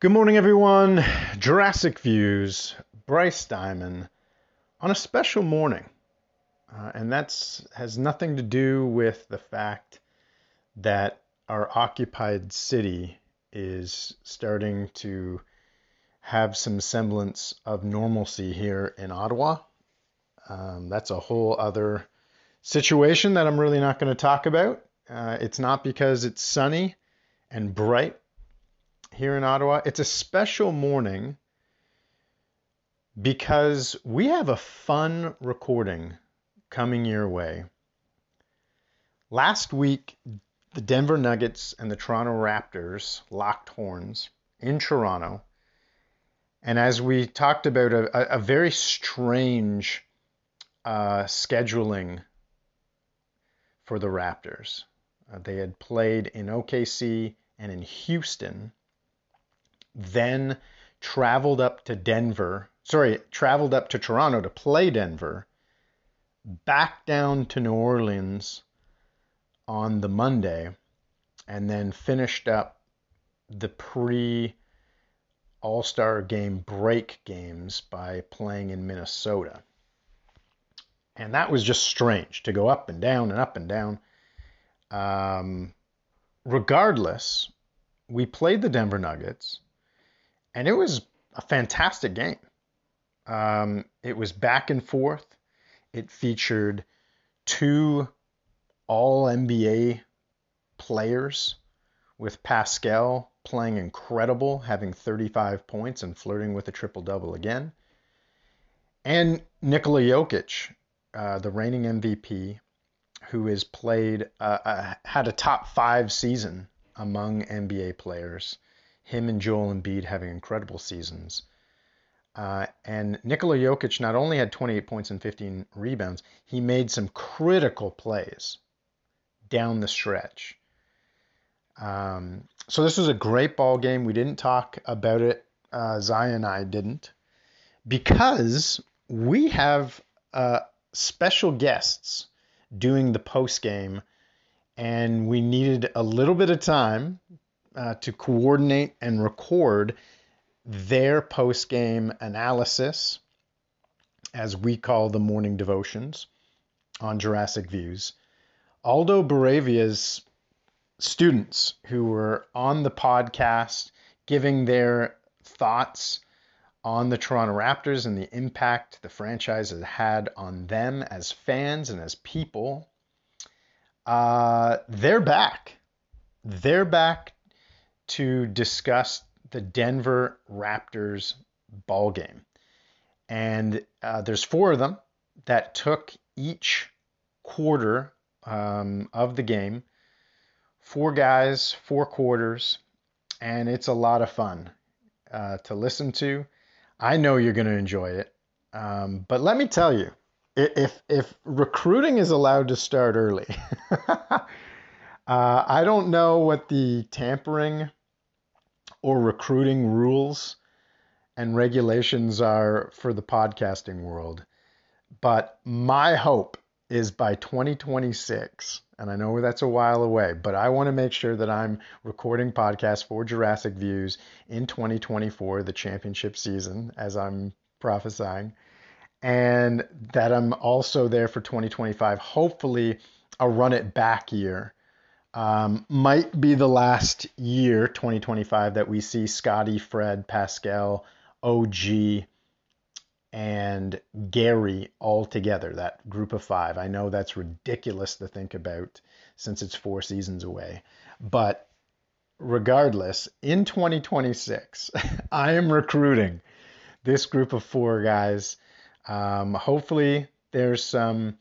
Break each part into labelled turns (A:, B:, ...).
A: Good morning, everyone. Jurassic Views, Bryce Diamond, on a special morning. Uh, and that has nothing to do with the fact that our occupied city is starting to have some semblance of normalcy here in Ottawa. Um, that's a whole other situation that I'm really not going to talk about. Uh, it's not because it's sunny and bright here in Ottawa. It's a special morning because we have a fun recording coming your way. Last week, the Denver Nuggets and the Toronto Raptors locked horns in Toronto. And as we talked about a, a very strange uh, scheduling for the Raptors, uh, they had played in OKC and in Houston then traveled up to Denver, sorry, traveled up to Toronto to play Denver, back down to New Orleans on the Monday, and then finished up the pre All Star game break games by playing in Minnesota. And that was just strange to go up and down and up and down. Um, regardless, we played the Denver Nuggets and it was a fantastic game. Um, it was back and forth. It featured two All NBA players, with Pascal playing incredible, having 35 points and flirting with a triple double again, and Nikola Jokic, uh, the reigning MVP, who has played uh, uh, had a top five season among NBA players him and Joel Embiid having incredible seasons. Uh, and Nikola Jokic not only had 28 points and 15 rebounds, he made some critical plays down the stretch. Um, so this was a great ball game. We didn't talk about it. Uh, Zion and I didn't because we have uh, special guests doing the post game, and we needed a little bit of time uh, to coordinate and record their post game analysis, as we call the morning devotions on Jurassic Views. Aldo Baravia's students who were on the podcast giving their thoughts on the Toronto Raptors and the impact the franchise has had on them as fans and as people. Uh, they're back. They're back to discuss the Denver Raptors ball game. And uh, there's four of them that took each quarter um, of the game. Four guys, four quarters, and it's a lot of fun uh, to listen to. I know you're going to enjoy it. Um, but let me tell you, if if recruiting is allowed to start early, uh, I don't know what the tampering or recruiting rules and regulations are for the podcasting world. But my hope is by 2026, and I know that's a while away, but I want to make sure that I'm recording podcasts for Jurassic Views in 2024, the championship season, as I'm prophesying, and that I'm also there for 2025, hopefully a run it back year um, might be the last year, 2025, that we see Scottie, Fred, Pascal, OG, and Gary all together, that group of five. I know that's ridiculous to think about since it's four seasons away. But regardless, in 2026, I am recruiting this group of four guys. Um, hopefully, there's some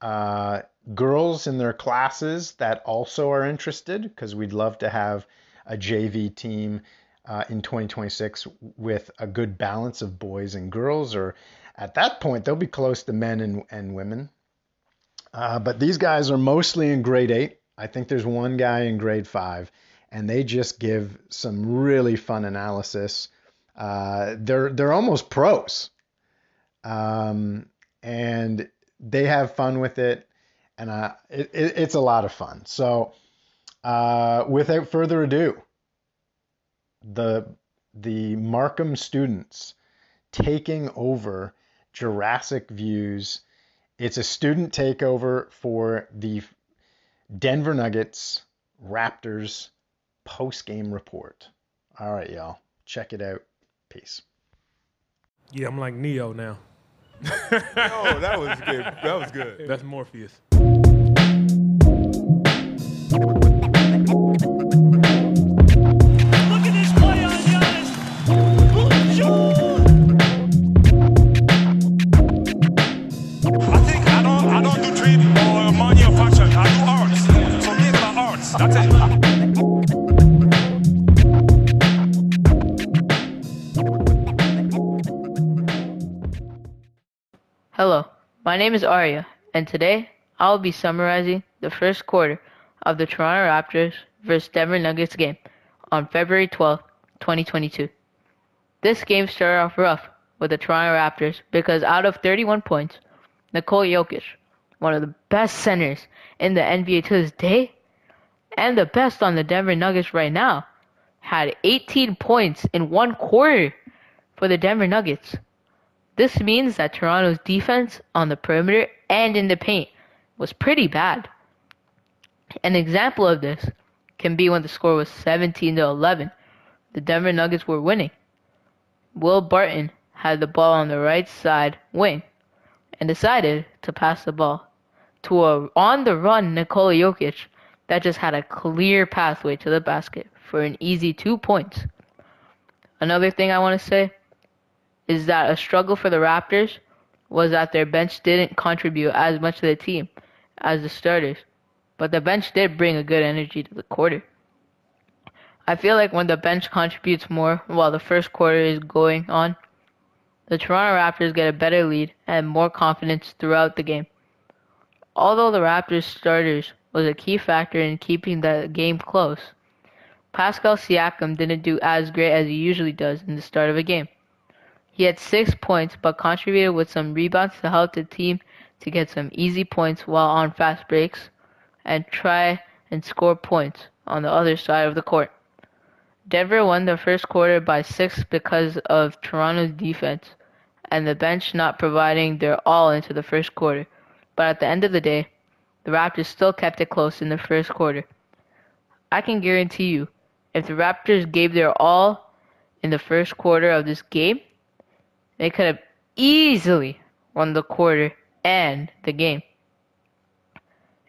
A: uh, girls in their classes that also are interested because we'd love to have a JV team uh, in 2026 with a good balance of boys and girls, or at that point, they'll be close to men and, and women. Uh, but these guys are mostly in grade eight. I think there's one guy in grade five, and they just give some really fun analysis. Uh, they're they're almost pros, um, and they have fun with it and uh, it, it, it's a lot of fun. So, uh, without further ado, the the Markham students taking over Jurassic Views. It's a student takeover for the Denver Nuggets Raptors post game report. All right, y'all. Check it out. Peace.
B: Yeah, I'm like Neo now.
C: oh, that was good. That was good.
B: That's Morpheus.
D: My name is Arya, and today I'll be summarizing the first quarter of the Toronto Raptors vs. Denver Nuggets game on February 12, 2022. This game started off rough with the Toronto Raptors because out of 31 points, Nikola Jokic, one of the best centers in the NBA to this day, and the best on the Denver Nuggets right now, had 18 points in one quarter for the Denver Nuggets. This means that Toronto's defense on the perimeter and in the paint was pretty bad. An example of this can be when the score was 17 to 11. The Denver Nuggets were winning. Will Barton had the ball on the right side wing and decided to pass the ball to a on the run Nikola Jokic that just had a clear pathway to the basket for an easy 2 points. Another thing I want to say is that a struggle for the Raptors was that their bench didn't contribute as much to the team as the starters, but the bench did bring a good energy to the quarter. I feel like when the bench contributes more while the first quarter is going on, the Toronto Raptors get a better lead and more confidence throughout the game. Although the Raptors starters was a key factor in keeping the game close, Pascal Siakam didn't do as great as he usually does in the start of a game. He had six points, but contributed with some rebounds to help the team to get some easy points while on fast breaks and try and score points on the other side of the court. Denver won the first quarter by six because of Toronto's defense and the bench not providing their all into the first quarter. But at the end of the day, the Raptors still kept it close in the first quarter. I can guarantee you, if the Raptors gave their all in the first quarter of this game, they could have easily won the quarter and the game.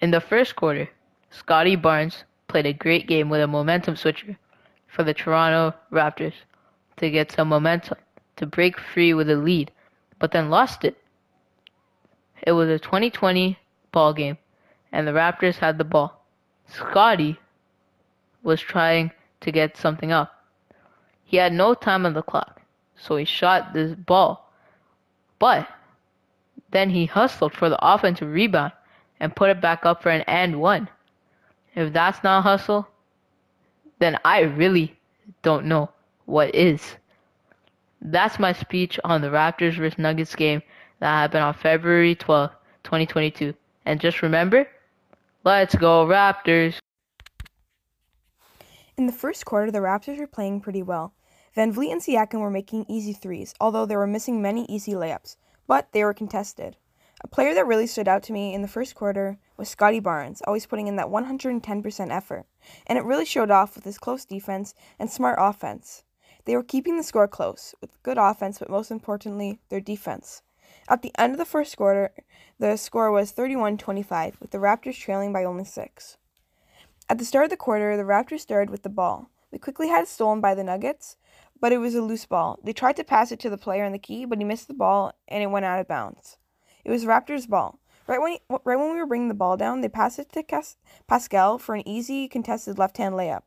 D: In the first quarter, Scottie Barnes played a great game with a momentum switcher for the Toronto Raptors to get some momentum to break free with a lead, but then lost it. It was a 2020 ball game, and the Raptors had the ball. Scottie was trying to get something up. He had no time on the clock, so he shot this ball. But then he hustled for the offensive rebound and put it back up for an and one. If that's not hustle, then I really don't know what is. That's my speech on the Raptors vs Nuggets game that happened on February 12, 2022. And just remember, let's go Raptors.
E: In the first quarter, the Raptors were playing pretty well. VanVleet and Siakam were making easy threes, although they were missing many easy layups, but they were contested. A player that really stood out to me in the first quarter was Scottie Barnes, always putting in that 110% effort, and it really showed off with his close defense and smart offense. They were keeping the score close, with good offense, but most importantly, their defense. At the end of the first quarter, the score was 31 25, with the Raptors trailing by only six. At the start of the quarter, the Raptors started with the ball. We quickly had it stolen by the Nuggets, but it was a loose ball. They tried to pass it to the player in the key, but he missed the ball and it went out of bounds. It was Raptors' ball. Right when he, right when we were bringing the ball down, they passed it to Cas- Pascal for an easy contested left-hand layup.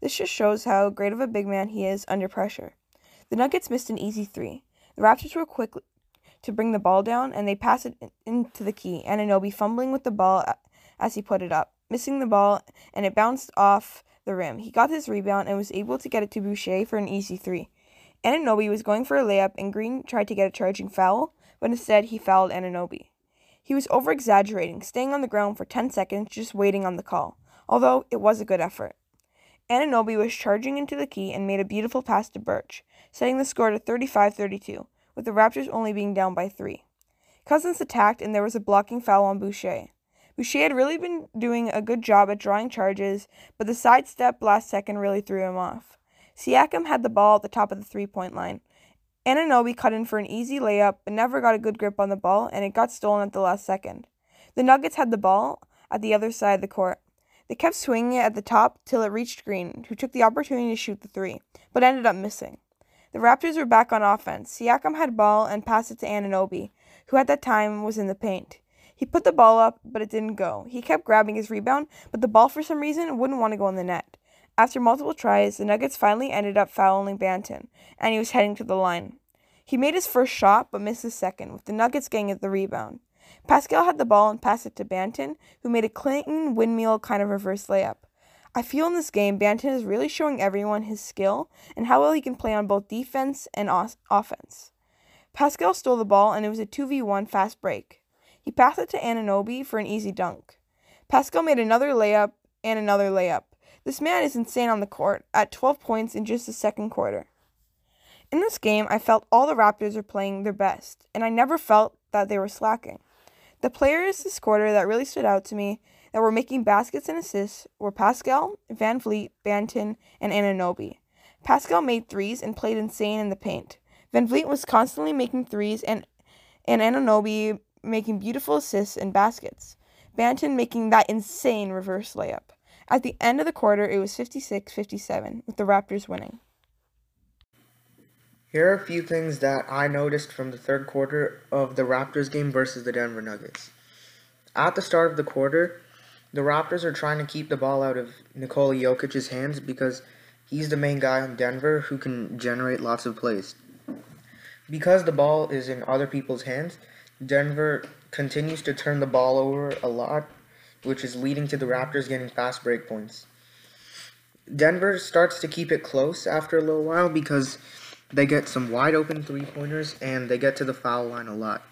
E: This just shows how great of a big man he is under pressure. The Nuggets missed an easy three. The Raptors were quick to bring the ball down, and they passed it in- into the key. and Anunoby fumbling with the ball as he put it up, missing the ball, and it bounced off the rim. He got his rebound and was able to get it to Boucher for an easy three. Anunoby was going for a layup, and Green tried to get a charging foul, but instead he fouled Anunoby. He was over exaggerating, staying on the ground for 10 seconds, just waiting on the call, although it was a good effort. Anunoby was charging into the key and made a beautiful pass to Birch, setting the score to 35 32, with the Raptors only being down by three. Cousins attacked, and there was a blocking foul on Boucher. Boucher had really been doing a good job at drawing charges, but the sidestep last second really threw him off. Siakam had the ball at the top of the three point line. Anunoby cut in for an easy layup, but never got a good grip on the ball, and it got stolen at the last second. The Nuggets had the ball at the other side of the court. They kept swinging it at the top till it reached Green, who took the opportunity to shoot the three, but ended up missing. The Raptors were back on offense. Siakam had ball and passed it to Anunoby, who at that time was in the paint. He put the ball up, but it didn't go. He kept grabbing his rebound, but the ball for some reason wouldn't want to go in the net. After multiple tries, the Nuggets finally ended up fouling Banton, and he was heading to the line. He made his first shot, but missed his second, with the Nuggets getting the rebound. Pascal had the ball and passed it to Banton, who made a clean windmill kind of reverse layup. I feel in this game, Banton is really showing everyone his skill and how well he can play on both defense and offense. Pascal stole the ball, and it was a 2v1 fast break. He passed it to Anunoby for an easy dunk. Pascal made another layup and another layup. This man is insane on the court at 12 points in just the second quarter. In this game, I felt all the Raptors were playing their best, and I never felt that they were slacking. The players this quarter that really stood out to me that were making baskets and assists were Pascal, VanVleet, Banton, and Anunoby. Pascal made threes and played insane in the paint. VanVleet was constantly making threes, and, and Anunoby making beautiful assists and baskets. Banton making that insane reverse layup. At the end of the quarter, it was 56 57, with the Raptors winning.
F: Here are a few things that I noticed from the third quarter of the Raptors game versus the Denver Nuggets. At the start of the quarter, the Raptors are trying to keep the ball out of Nikola Jokic's hands because he's the main guy in Denver who can generate lots of plays. Because the ball is in other people's hands, Denver continues to turn the ball over a lot, which is leading to the Raptors getting fast break points. Denver starts to keep it close after a little while because they get some wide open three pointers and they get to the foul line a lot.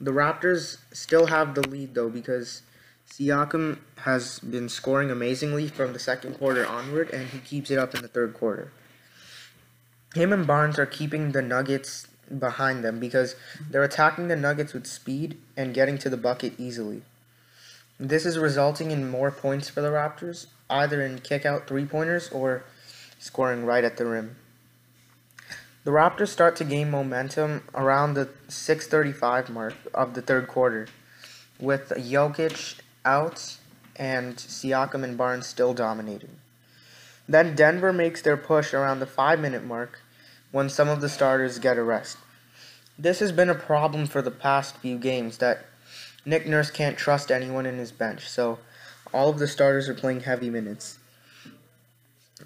F: The Raptors still have the lead though because Siakam has been scoring amazingly from the second quarter onward and he keeps it up in the third quarter. Him and Barnes are keeping the Nuggets behind them because they're attacking the Nuggets with speed and getting to the bucket easily. This is resulting in more points for the Raptors, either in kick out three pointers or scoring right at the rim. The Raptors start to gain momentum around the 6:35 mark of the third quarter, with Jokic out and Siakam and Barnes still dominating. Then Denver makes their push around the 5-minute mark when some of the starters get a rest. This has been a problem for the past few games that Nick Nurse can't trust anyone in his bench, so all of the starters are playing heavy minutes.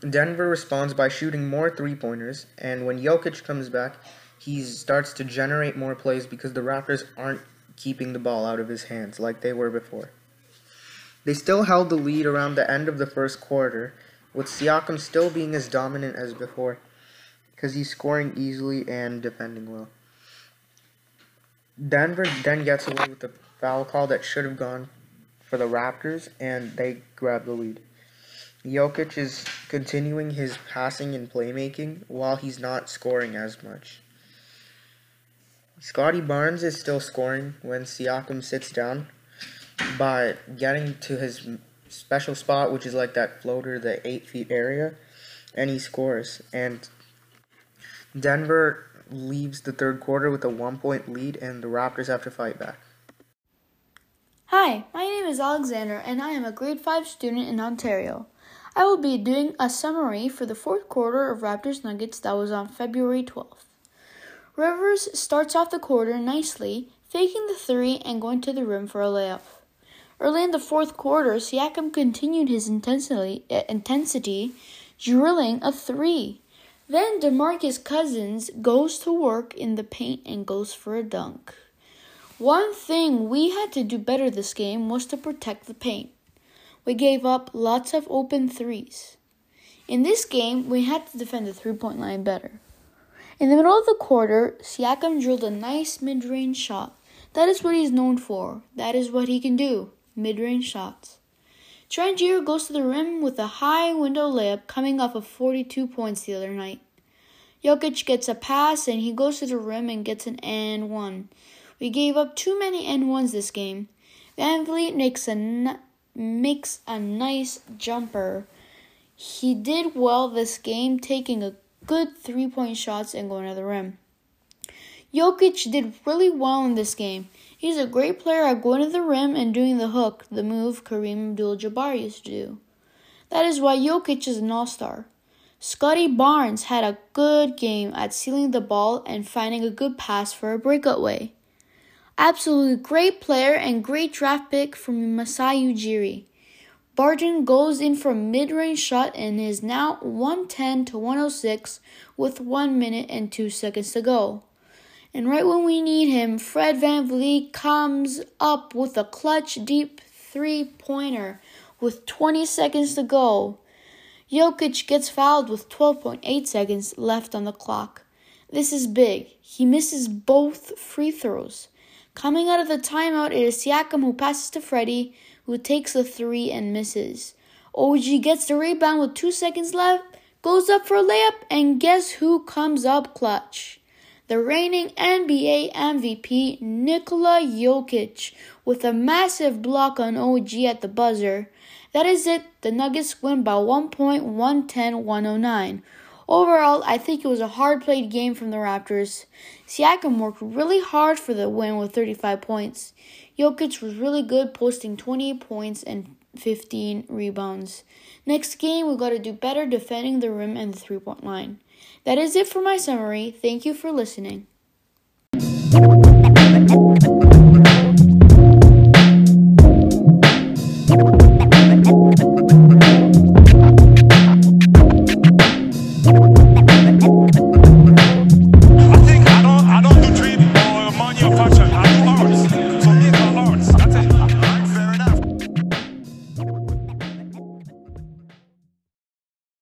F: Denver responds by shooting more three pointers, and when Jokic comes back, he starts to generate more plays because the Raptors aren't keeping the ball out of his hands like they were before. They still held the lead around the end of the first quarter, with Siakam still being as dominant as before because he's scoring easily and defending well. Denver then gets away with a foul call that should have gone for the Raptors, and they grab the lead. Jokic is continuing his passing and playmaking while he's not scoring as much. Scottie Barnes is still scoring when Siakam sits down by getting to his special spot, which is like that floater, the eight feet area, and he scores. And Denver leaves the third quarter with a one point lead, and the Raptors have to fight back.
G: Hi, my name is Alexander, and I am a grade 5 student in Ontario. I will be doing a summary for the fourth quarter of Raptors Nuggets that was on February 12th. Rivers starts off the quarter nicely, faking the three and going to the rim for a layup. Early in the fourth quarter, Siakam continued his intensity, intensity drilling a three. Then DeMarcus Cousins goes to work in the paint and goes for a dunk. One thing we had to do better this game was to protect the paint. We gave up lots of open threes. In this game, we had to defend the three point line better. In the middle of the quarter, Siakam drilled a nice mid range shot. That is what he's known for. That is what he can do mid range shots. Trent Jr. goes to the rim with a high window layup coming off of 42 points the other night. Jokic gets a pass and he goes to the rim and gets an and one. We gave up too many and ones this game. VanVleet makes a makes a nice jumper. He did well this game, taking a good three point shots and going to the rim. Jokic did really well in this game. He's a great player at going to the rim and doing the hook, the move Kareem Abdul Jabbar used to do. That is why Jokic is an all star. Scottie Barnes had a good game at sealing the ball and finding a good pass for a breakaway. Absolutely great player and great draft pick from Masai Ujiri. Barton goes in for a mid-range shot and is now 110 to 106 with 1 minute and 2 seconds to go. And right when we need him, Fred VanVleet comes up with a clutch deep three-pointer with 20 seconds to go. Jokic gets fouled with 12.8 seconds left on the clock. This is big. He misses both free throws. Coming out of the timeout, it is Siakam who passes to Freddie, who takes the three and misses. OG gets the rebound with two seconds left, goes up for a layup, and guess who comes up clutch? The reigning NBA MVP, Nikola Jokic, with a massive block on OG at the buzzer. That is it. The Nuggets win by 1 point, 110 109. Overall, I think it was a hard played game from the Raptors. Siakam worked really hard for the win with 35 points. Jokic was really good, posting 28 points and 15 rebounds. Next game, we got to do better defending the rim and the three point line. That is it for my summary. Thank you for listening.